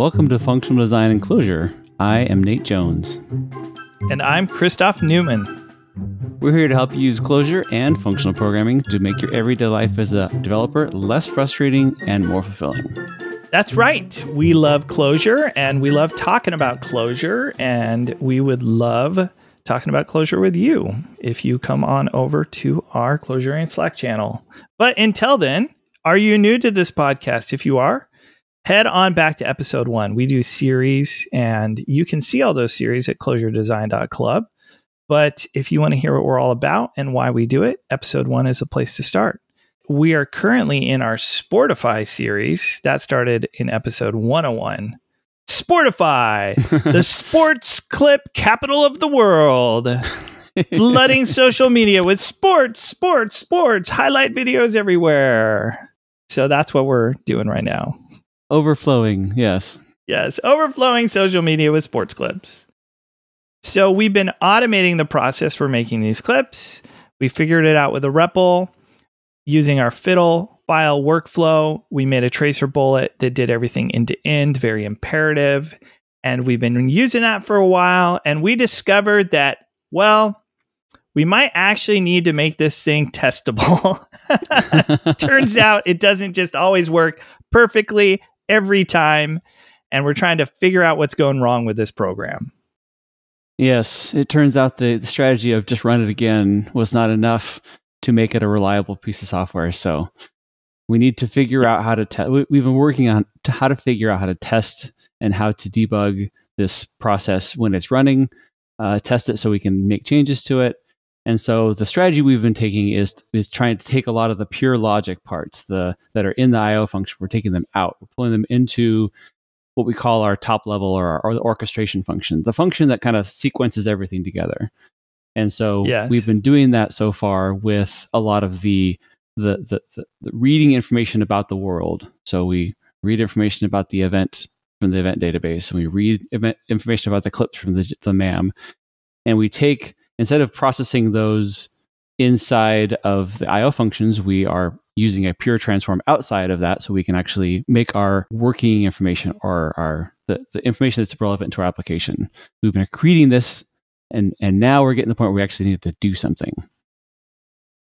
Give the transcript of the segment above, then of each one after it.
Welcome to Functional Design and Clojure. I am Nate Jones. And I'm Christoph Neumann. We're here to help you use Clojure and functional programming to make your everyday life as a developer less frustrating and more fulfilling. That's right. We love Clojure and we love talking about Clojure, and we would love talking about Clojure with you if you come on over to our Clojurians Slack channel. But until then, are you new to this podcast? If you are, head on back to episode one. We do series, and you can see all those series at clojuredesign.club. But if you want to hear what we're all about and why we do it, episode one is a place to start. We are currently in our Sportify series that started in episode 101. Sportify, the sports clip capital of the world. Flooding social media with sports, sports, sports, highlight videos everywhere. So that's what we're doing right now. Overflowing, yes. Yes, overflowing social media with sports clips. So we've been automating the process for making these clips. We figured it out with a REPL using our fiddle file workflow. We made a tracer bullet that did everything end to end, very imperative. And we've been using that for a while. And we discovered that, well, we might actually need to make this thing testable. Turns out it doesn't just always work perfectly every time. And we're trying to figure out what's going wrong with this program. Yes, it turns out the, the strategy of just run it again was not enough to make it a reliable piece of software. So we need to figure out how to test. We've been working on how to figure out how to test and how to debug this process when it's running, uh, test it so we can make changes to it. And so the strategy we've been taking is is trying to take a lot of the pure logic parts, the that are in the IO function, we're taking them out, we're pulling them into what we call our top level or, our, or the orchestration function, the function that kind of sequences everything together. And so yes. we've been doing that so far with a lot of the the, the the, the reading information about the world. So we read information about the event from the event database, and we read event information about the clips from the, the MAM, and we take instead of processing those inside of the IO functions, we are using a pure transform outside of that so we can actually make our working information or our the, the information that's relevant to our application. We've been creating this and and now we're getting to the point where we actually need to do something.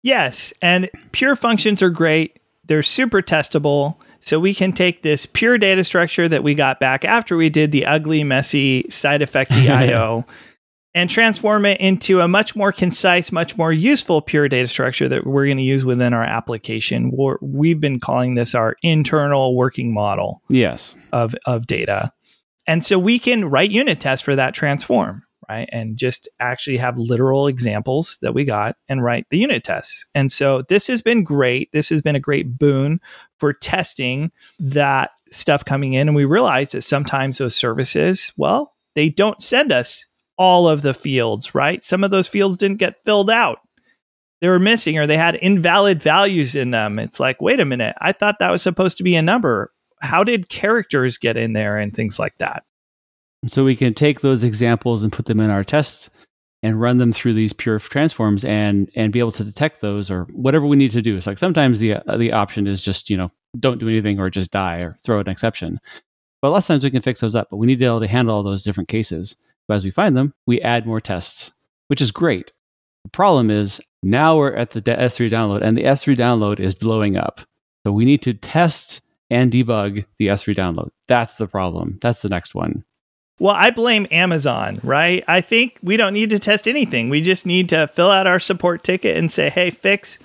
Yes, and pure functions are great. They're super testable. So we can take this pure data structure that we got back after we did the ugly, messy side effect IO and transform it into a much more concise, much more useful pure data structure that we're going to use within our application. we have been calling this our internal working model. Yes. Of, of data. And so we can write unit tests for that transform, right? And just actually have literal examples that we got and write the unit tests. And so this has been great. This has been a great boon for testing that stuff coming in. And we realize that sometimes those services, well, they don't send us all of the fields, right? Some of those fields didn't get filled out. They were missing or they had invalid values in them. It's like, wait a minute, I thought that was supposed to be a number. How did characters get in there and things like that? So we can take those examples and put them in our tests and run them through these pure transforms and and be able to detect those or whatever we need to do. It's like sometimes the uh, the option is just you know don't do anything or just die or throw an exception. But lots of times we can fix those up. But we need to be able to handle all those different cases. But as we find them, we add more tests, which is great. The problem is now we're at the S3 download and the S3 download is blowing up. So we need to test and debug the S3 download. That's the problem. That's the next one. Well, I blame Amazon, right? I think we don't need to test anything. We just need to fill out our support ticket and say, "Hey, fix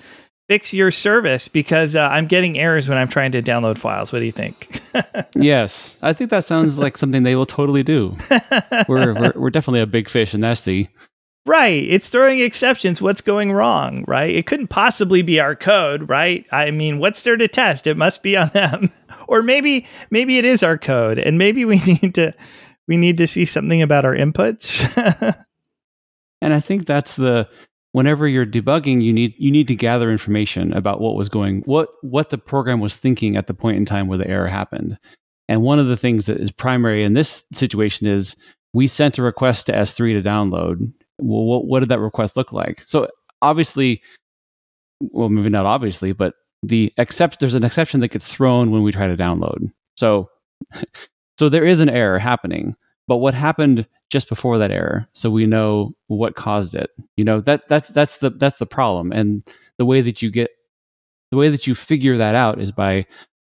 fix your service because uh, I'm getting errors when I'm trying to download files. What do you think? yes, I think that sounds like something they will totally do. we're, we're, we're definitely a big fish in that sea. Right. It's throwing exceptions. What's going wrong, right? It couldn't possibly be our code, right? I mean, what's there to test? It must be on them. or maybe maybe it is our code and maybe we need to we need to see something about our inputs. and I think that's the whenever you're debugging you need you need to gather information about what was going what what the program was thinking at the point in time where the error happened. And one of the things that is primary in this situation is we sent a request to s3 to download. Well what, what did that request look like? So obviously well maybe not obviously but the except there's an exception that gets thrown when we try to download. So So there is an error happening, but what happened just before that error, so we know what caused it. You know that that's that's the that's the problem, and the way that you get the way that you figure that out is by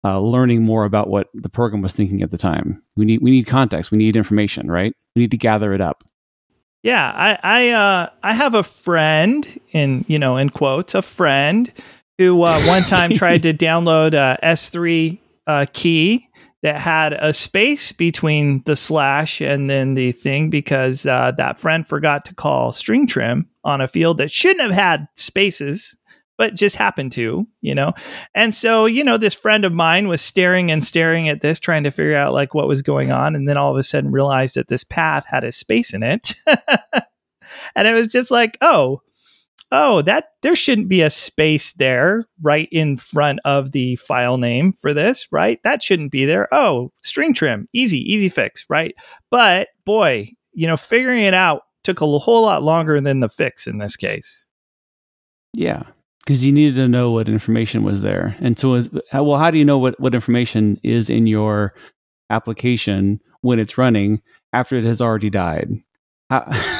uh, learning more about what the program was thinking at the time. We need we need context. We need information, right? We need to gather it up. Yeah, I I uh, I have a friend in you know in quotes a friend who uh, one time tried to download a S3 uh, key that had a space between the slash and then the thing because uh, that friend forgot to call string trim on a field that shouldn't have had spaces but just happened to, you know. And so, you know, this friend of mine was staring and staring at this, trying to figure out like what was going on, and then all of a sudden realized that this path had a space in it. and it was just like, oh, oh, that there shouldn't be a space there right in front of the file name for this, right? That shouldn't be there. Oh, string trim, easy, easy fix, right? But boy, you know, figuring it out took a whole lot longer than the fix in this case. Yeah because you needed to know what information was there. And so, well, how do you know what, what information is in your application when it's running after it has already died? How,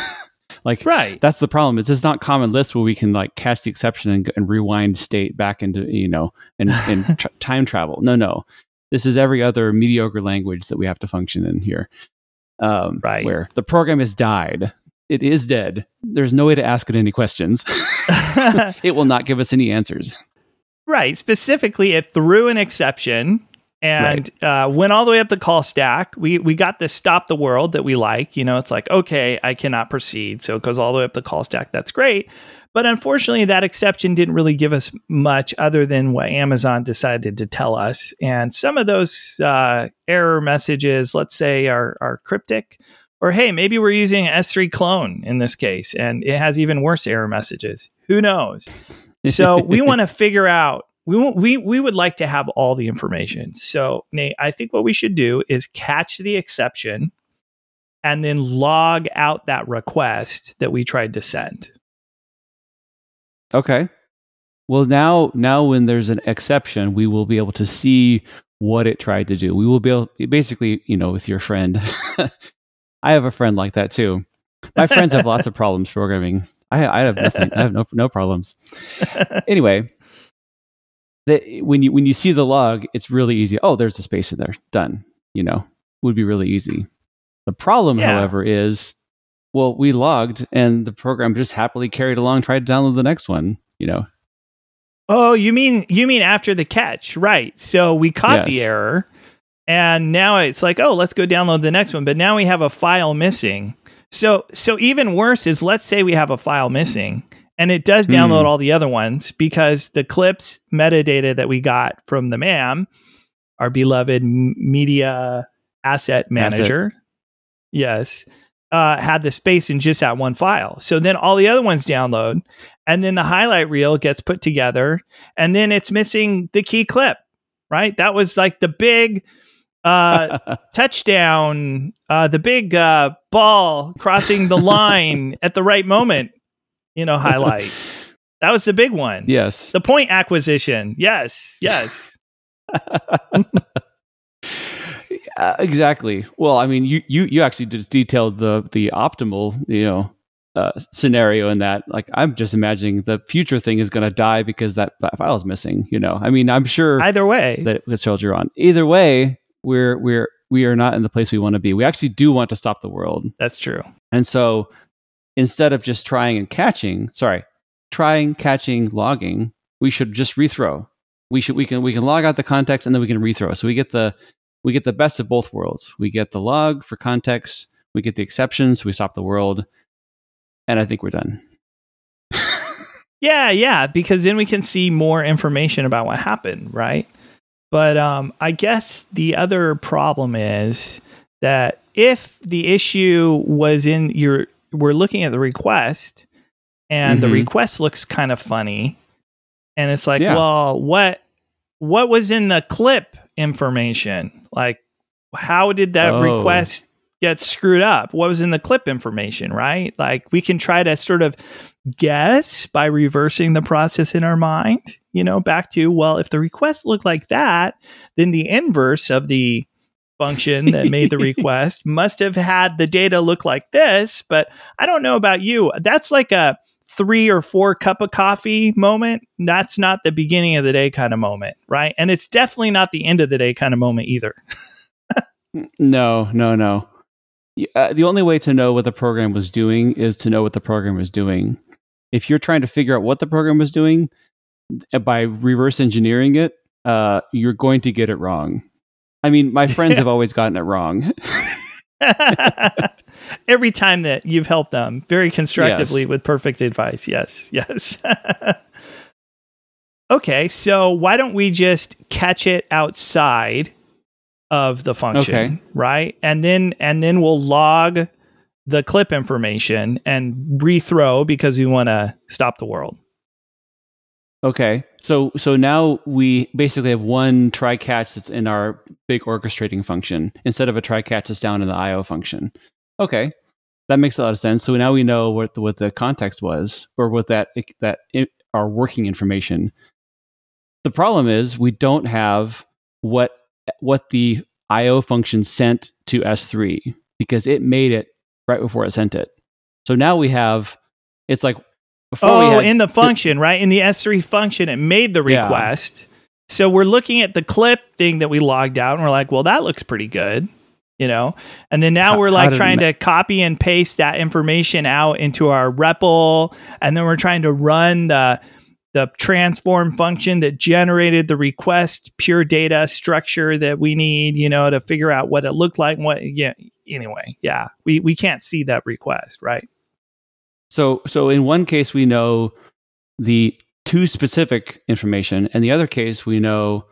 like, right. That's the problem. It's just not Common Lisp where we can like catch the exception and, and rewind state back into, you know, and, and tr- time travel. No, no. This is every other mediocre language that we have to function in here. Um, right. Where the program has died it is dead. There's no way to ask it any questions. it will not give us any answers. Right. Specifically, it threw an exception and right. uh, went all the way up the call stack. We we got the stop the world that we like. You know, it's like okay, I cannot proceed, so it goes all the way up the call stack. That's great. But unfortunately, that exception didn't really give us much other than what Amazon decided to tell us. And some of those uh, error messages, let's say, are, are cryptic or hey, maybe we're using S3 clone in this case, and it has even worse error messages. Who knows? So we want to figure out. We, we we would like to have all the information. So Nate, I think what we should do is catch the exception, and then log out that request that we tried to send. Okay. Well, now now when there's an exception, we will be able to see what it tried to do. We will be able, basically, you know, with your friend, I have a friend like that too. My friends have lots of problems programming. I, I have nothing. I have no no problems. Anyway, the, when you when you see the log, it's really easy. Oh, there's a space in there. Done. You know, would be really easy. The problem, yeah. however, is well, we logged and the program just happily carried along, tried to download the next one. You know. Oh, you mean you mean after the catch, right? So we caught yes. the error and now it's like oh let's go download the next one but now we have a file missing so so even worse is let's say we have a file missing and it does download mm. all the other ones because the clips metadata that we got from the mam our beloved media asset manager. Asset. yes. Uh, had the space in just that one file. So then all the other ones download and then the highlight reel gets put together and then it's missing the key clip right? That was like the big uh, touchdown, uh, the big uh, ball crossing the line at the right moment, you know, highlight. That was the big one. Yes. The point acquisition. Yes. Yes. exactly. Well, I mean, you, you, you actually just detailed the, the optimal, you know, uh, scenario in that like i'm just imagining the future thing is going to die because that, that file is missing you know i mean i'm sure either way that told you on either way we're we're we are not in the place we want to be. We actually do want to stop the world. That's true. And so instead of just trying and catching, sorry, trying, catching, logging, we should just rethrow. We should we can we can log out the context and then we can rethrow. So we get the we get the best of both worlds. We get the log for context, we get the exceptions, we stop the world, and I think we're done. yeah, yeah, because then we can see more information about what happened, right? But um, I guess the other problem is that if the issue was in your, we're looking at the request, and mm-hmm. the request looks kind of funny, and it's like, yeah. well, what what was in the clip information? Like, how did that oh. request get screwed up? What was in the clip information? Right? Like, we can try to sort of guess by reversing the process in our mind, you know, back to, well, if the request looked like that, then the inverse of the function that made the request must have had the data look like this, but I don't know about you. That's like a three or four cup of coffee moment. That's not the beginning of the day kind of moment, right? And it's definitely not the end of the day kind of moment either. no, no, no. Uh, the only way to know what the program was doing is to know what the program was doing. If you're trying to figure out what the program was doing by reverse engineering it, uh, you're going to get it wrong. I mean, my friends have always gotten it wrong. Every time that you've helped them very constructively yes. with perfect advice. Yes, yes. okay, so why don't we just catch it outside of the function, okay. right? And then and then we'll log the clip information and rethrow because we want to stop the world. Okay. So so now we basically have one try catch that's in our big orchestrating function instead of a try catch that's down in the IO function. Okay. That makes a lot of sense. So now we know what the, what the context was or what that that our working information. The problem is we don't have what what the IO function sent to S3 because it made it right before it sent it. So now we have it's like before oh, in the function, th- right? In the S3 function, it made the request. Yeah. So we're looking at the clip thing that we logged out and we're like, well, that looks pretty good, you know? And then now how, we're like trying ma- to copy and paste that information out into our REPL. And then we're trying to run the the transform function that generated the request pure data structure that we need, you know, to figure out what it looked like. and What, yeah. Anyway, yeah, we we can't see that request, right? So, so in one case, we know the too specific information, and the other case, we know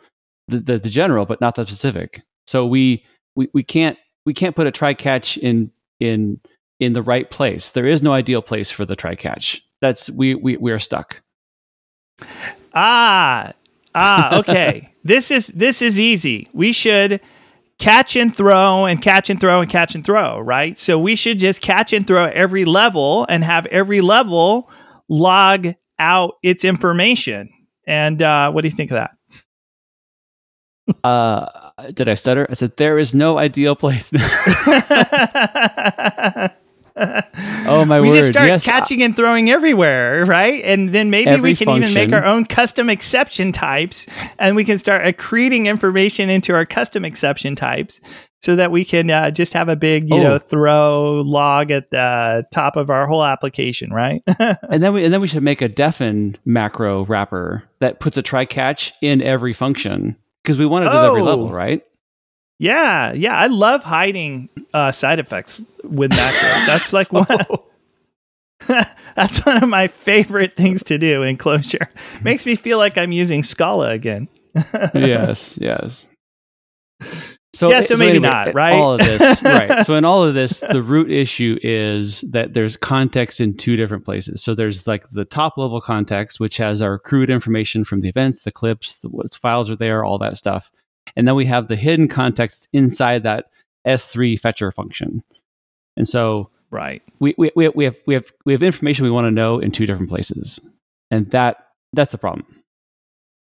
the, the, the general, but not the specific. So we, we, we can't we can't put a try catch in in in the right place. There is no ideal place for the try catch. That's we we we are stuck. Ah, ah, okay. this is this is easy. We should catch and throw and catch and throw and catch and throw, right? So we should just catch and throw every level and have every level log out its information. And uh, what do you think of that? uh, did I stutter? I said, there is no ideal place. oh my we word! We just start yes. catching and throwing everywhere, right? And then maybe Every we can function. even make our own custom exception types, and we can start accreting information into our custom exception types, so that we can uh, just have a big, you oh. know, throw log at the top of our whole application, right? and then we and then we should make a defn macro wrapper that puts a try catch in every function because we want it at every level, oh. right? Yeah, yeah, I love hiding uh, side effects with macros. That's like one. that's one of my favorite things to do in Clojure. Makes me feel like I'm using Scala again. yes, yes. So, yeah, so, so maybe anyway, not, right? All of this, right. So in all of this, the root issue is that there's context in two different places. So there's like the top level context, which has our accrued information from the events, the clips, the what files are there, all that stuff. And then we have the hidden context inside that S3 fetcher function. And so right. We, we, we, we have we have we have information we want to know in two different places. And that that's the problem.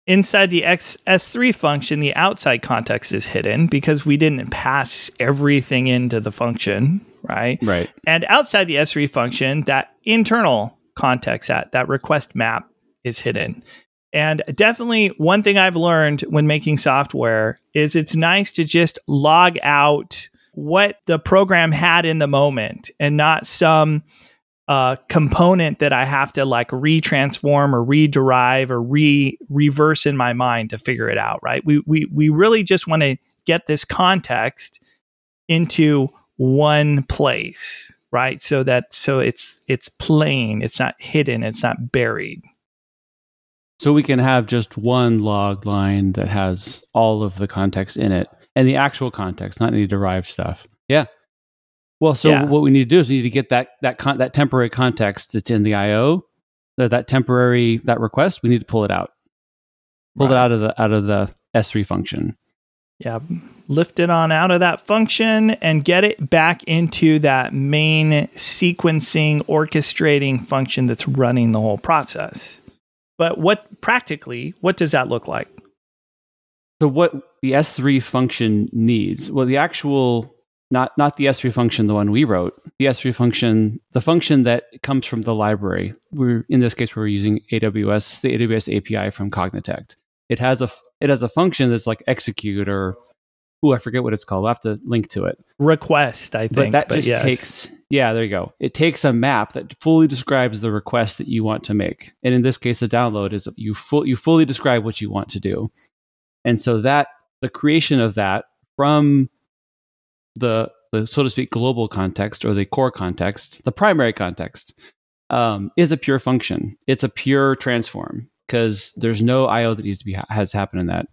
Inside the X, S3 function, the outside context is hidden because we didn't pass everything into the function, right? Right. And outside the S3 function, that internal context, that, that request map is hidden. And definitely one thing I've learned when making software is it's nice to just log out what the program had in the moment and not some uh, component that I have to like retransform or rederive or re reverse in my mind to figure it out. Right? We we we really just want to get this context into one place, right? So that so it's it's plain, it's not hidden, it's not buried. So we can have just one log line that has all of the context in it and the actual context, not any derived stuff. Yeah. Well, so yeah. what we need to do is we need to get that that con- that temporary context that's in the IO, that, that temporary that request. We need to pull it out, pull right. it out of the out of the S3 function. Yeah, lift it on out of that function and get it back into that main sequencing orchestrating function that's running the whole process. But what practically, what does that look like? So what the S3 function needs? Well, the actual not not the S3 function, the one we wrote. The S3 function, the function that comes from the library. We're in this case we're using AWS, the AWS API from Cognitect. It has a it has a function that's like execute or oh I forget what it's called. I'll have to link to it. Request, I think. But that but just yes. takes yeah, there you go. It takes a map that fully describes the request that you want to make. And in this case, the download is you full you fully describe what you want to do. And so that the creation of that from the the so to speak global context or the core context, the primary context, um, is a pure function. It's a pure transform because there's no I/O that needs to be has happened in that.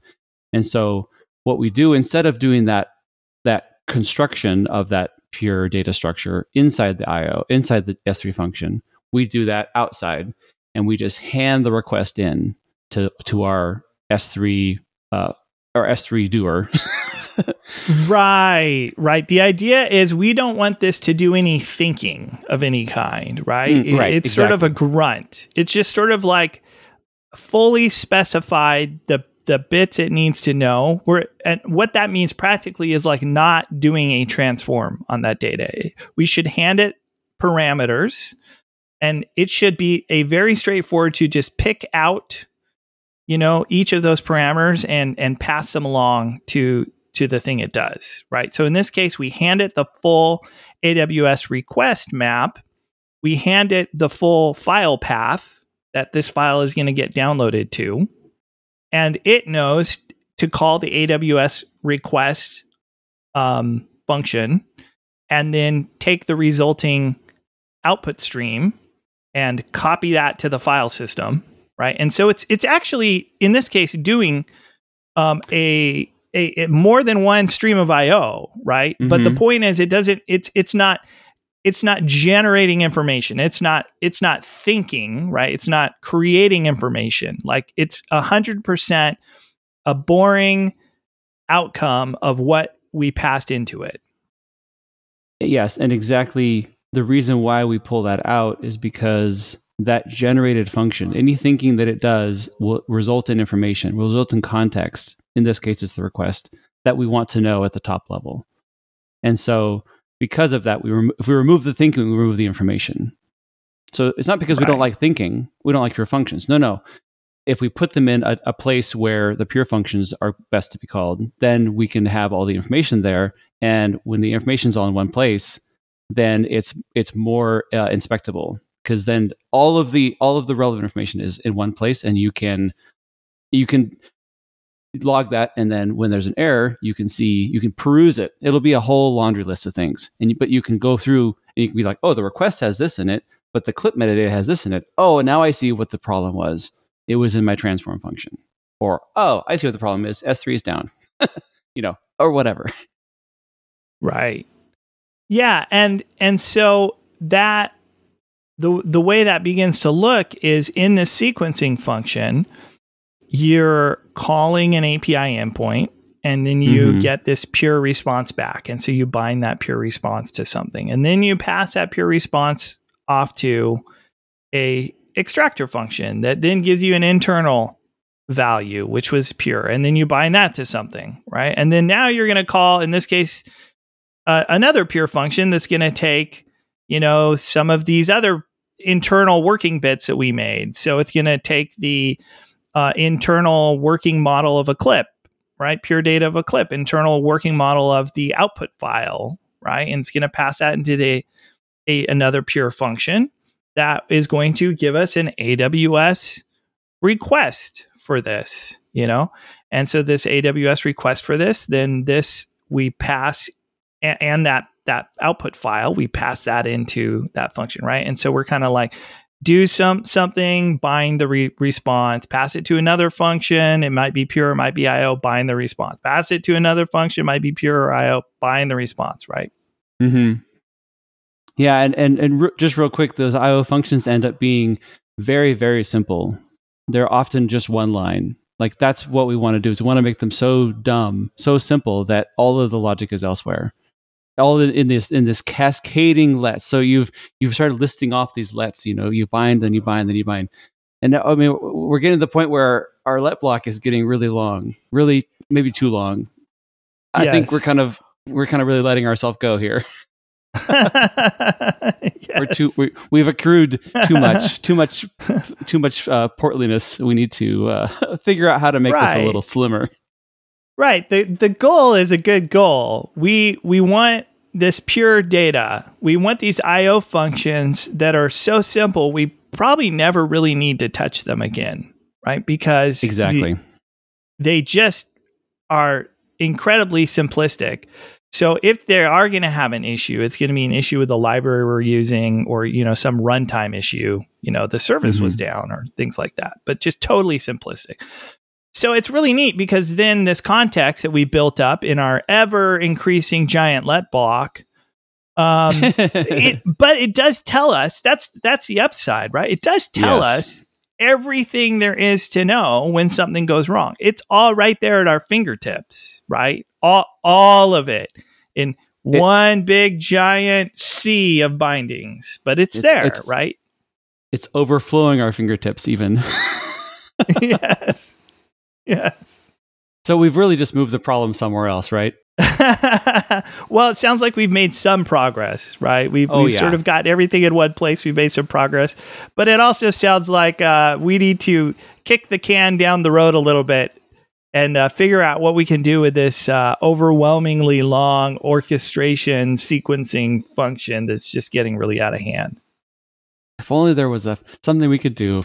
And so what we do instead of doing that that construction of that pure data structure inside the I/O inside the S3 function, we do that outside, and we just hand the request in to to our S3 uh, our S3 doer. right, right. The idea is we don't want this to do any thinking of any kind, right? Mm, right, it's sort of a grunt. It's just sort of like fully specified the the bits it needs to know. Where and what that means practically is like not doing a transform on that data. We should hand it parameters and it should be a very straightforward to just pick out you know each of those parameters and and pass them along to to the thing it does right? So in this case we hand it the full aws request map. We hand it the full file path that this file is going to get downloaded to. And it knows to call the aws request um, function and then take the resulting output stream and copy that to the file system right? And so it's it's actually in this case doing um, a, a, a more than one stream of io right? Mm-hmm. but the point is it doesn't it's it's not it's not generating information. It's not it's not thinking right? It's not creating information. Like it's a hundred percent a boring outcome of what we passed into it. Yes and exactly the reason why we pull that out is because that generated function, any thinking that it does will result in information, will result in context. In this case, it's the request that we want to know at the top level. And so, because of that, we rem- if we remove the thinking, we remove the information. So it's not because right. we don't like thinking, we don't like pure functions. No, no. If we put them in a, a place where the pure functions are best to be called, then we can have all the information there. And when the information is all in one place, then it's it's more uh, inspectable because then all of the all of the relevant information is in one place and you can you can log that and then when there's an error you can see you can peruse it. It'll be a whole laundry list of things and you, but you can go through and you can be like oh the request has this in it but the clip metadata has this in it. Oh and now i see what the problem was. It was in my transform function. Or oh i see what the problem is. S3 is down. You know or whatever. Right. Yeah, and and so that the the way that begins to look is in this sequencing function, you're calling an API endpoint and then you mm-hmm. get this pure response back. And so you bind that pure response to something. And then you pass that pure response off to a extractor function that then gives you an internal value, which was pure. And then you bind that to something, right? And then now you're going to call, in this case, uh, another pure function that's going to take, you know, some of these other internal working bits that we made. So it's going to take the uh, internal working model of a clip, right? Pure data of a clip, internal working model of the output file, right? And it's going to pass that into the a, another pure function that is going to give us an AWS request for this, you know? And so this AWS request for this, then this we pass and, and that that output file, we pass that into that function, right? And so we're kind of like do some something, bind the re- response, pass it to another function. It might be pure, it might be IO, bind the response. Pass it to another function, might be pure or IO, bind the response, right? Mm-hmm. Yeah, and and and re- just real quick, those IO functions end up being very very simple. They're often just one line. Like that's what we want to do. Is we want to make them so dumb, so simple that all of the logic is elsewhere all in, this in this cascading lets. So you've you've started listing off these lets. You know, you bind, then you bind, then you bind. and now, I mean, we're getting to the point where our let block is getting really long, really maybe too long. I think we're kind of we're kind of really letting ourselves go here. We're too we, we've accrued too much, too much, too much uh, portliness. We need to uh, figure out how to make this a little slimmer. Right. The the goal is a good goal. We we want this pure data. We want these IO functions that are so simple we probably never really need to touch them again, right? Because the- Exactly. they just are incredibly simplistic. So if they are going to have an issue, it's going to be an issue with the library we're using or, you know, some runtime issue, you know, the service was mm-hmm. down or things like that, but just totally simplistic. So it's really neat because then this context that we built up in our ever increasing giant let block um it, but it does tell us that's that's the upside, right? It does tell Yes. us everything there is to know when something goes wrong. It's all right there at our fingertips, right? All all of it in It- one big giant sea of bindings, but it's, It's- there, it's- right? it's overflowing our fingertips even. yes. Yes. so we've really just moved the problem somewhere else, right? well, it sounds like we've made some progress, right? We've, Oh, we've yeah. sort of got everything in one place. We've made some progress, but it also sounds like uh, we need to kick the can down the road a little bit and uh, figure out what we can do with this uh, overwhelmingly long orchestration sequencing function that's just getting really out of hand. If only there was a something we could do.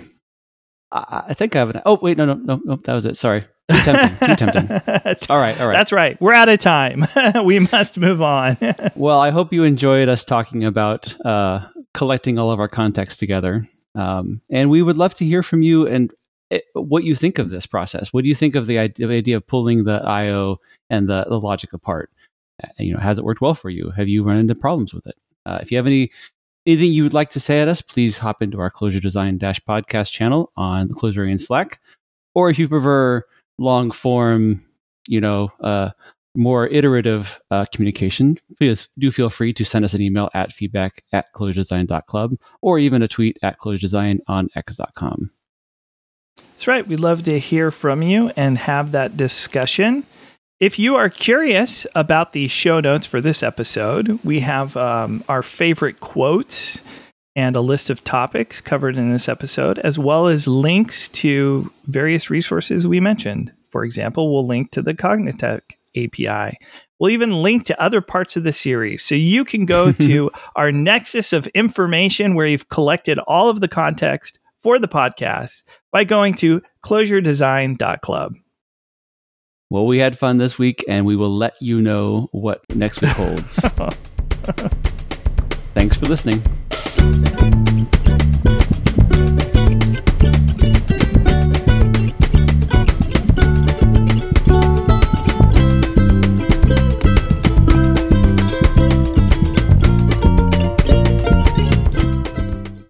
I, I think I have an. Oh wait, no, no, no, no. That was it. Sorry. Too tempting. Too tempting. All right, all right. That's right. We're out of time. we must move on. Well, I hope you enjoyed us talking about uh, collecting all of our context together. Um, and we would love to hear from you and eh, what you think of this process. What do you think of the idea, the idea of pulling the I/O and the, the logic apart? Uh, You know, has it worked well for you? Have you run into problems with it? Uh, if you have any anything you would like to say at us, please hop into our Clojure Design Dash podcast channel on the Clojurian Slack, or if you prefer long form, you know, uh, more iterative uh, communication, please do feel free to send us an email at feedback at clojuredesign.club or even a tweet at clojuredesign on x.com. That's right. We'd love to hear from you and have that discussion. If you are curious about the show notes for this episode, we have um, our favorite quotes and a list of topics covered in this episode, as well as links to various resources we mentioned. For example, we'll link to the Cognitect API. We'll even link to other parts of the series. So you can go to our nexus of information where you've collected all of the context for the podcast by going to clojuredesign.club. Well, we had fun this week and we will let you know what next week holds. Thanks for listening.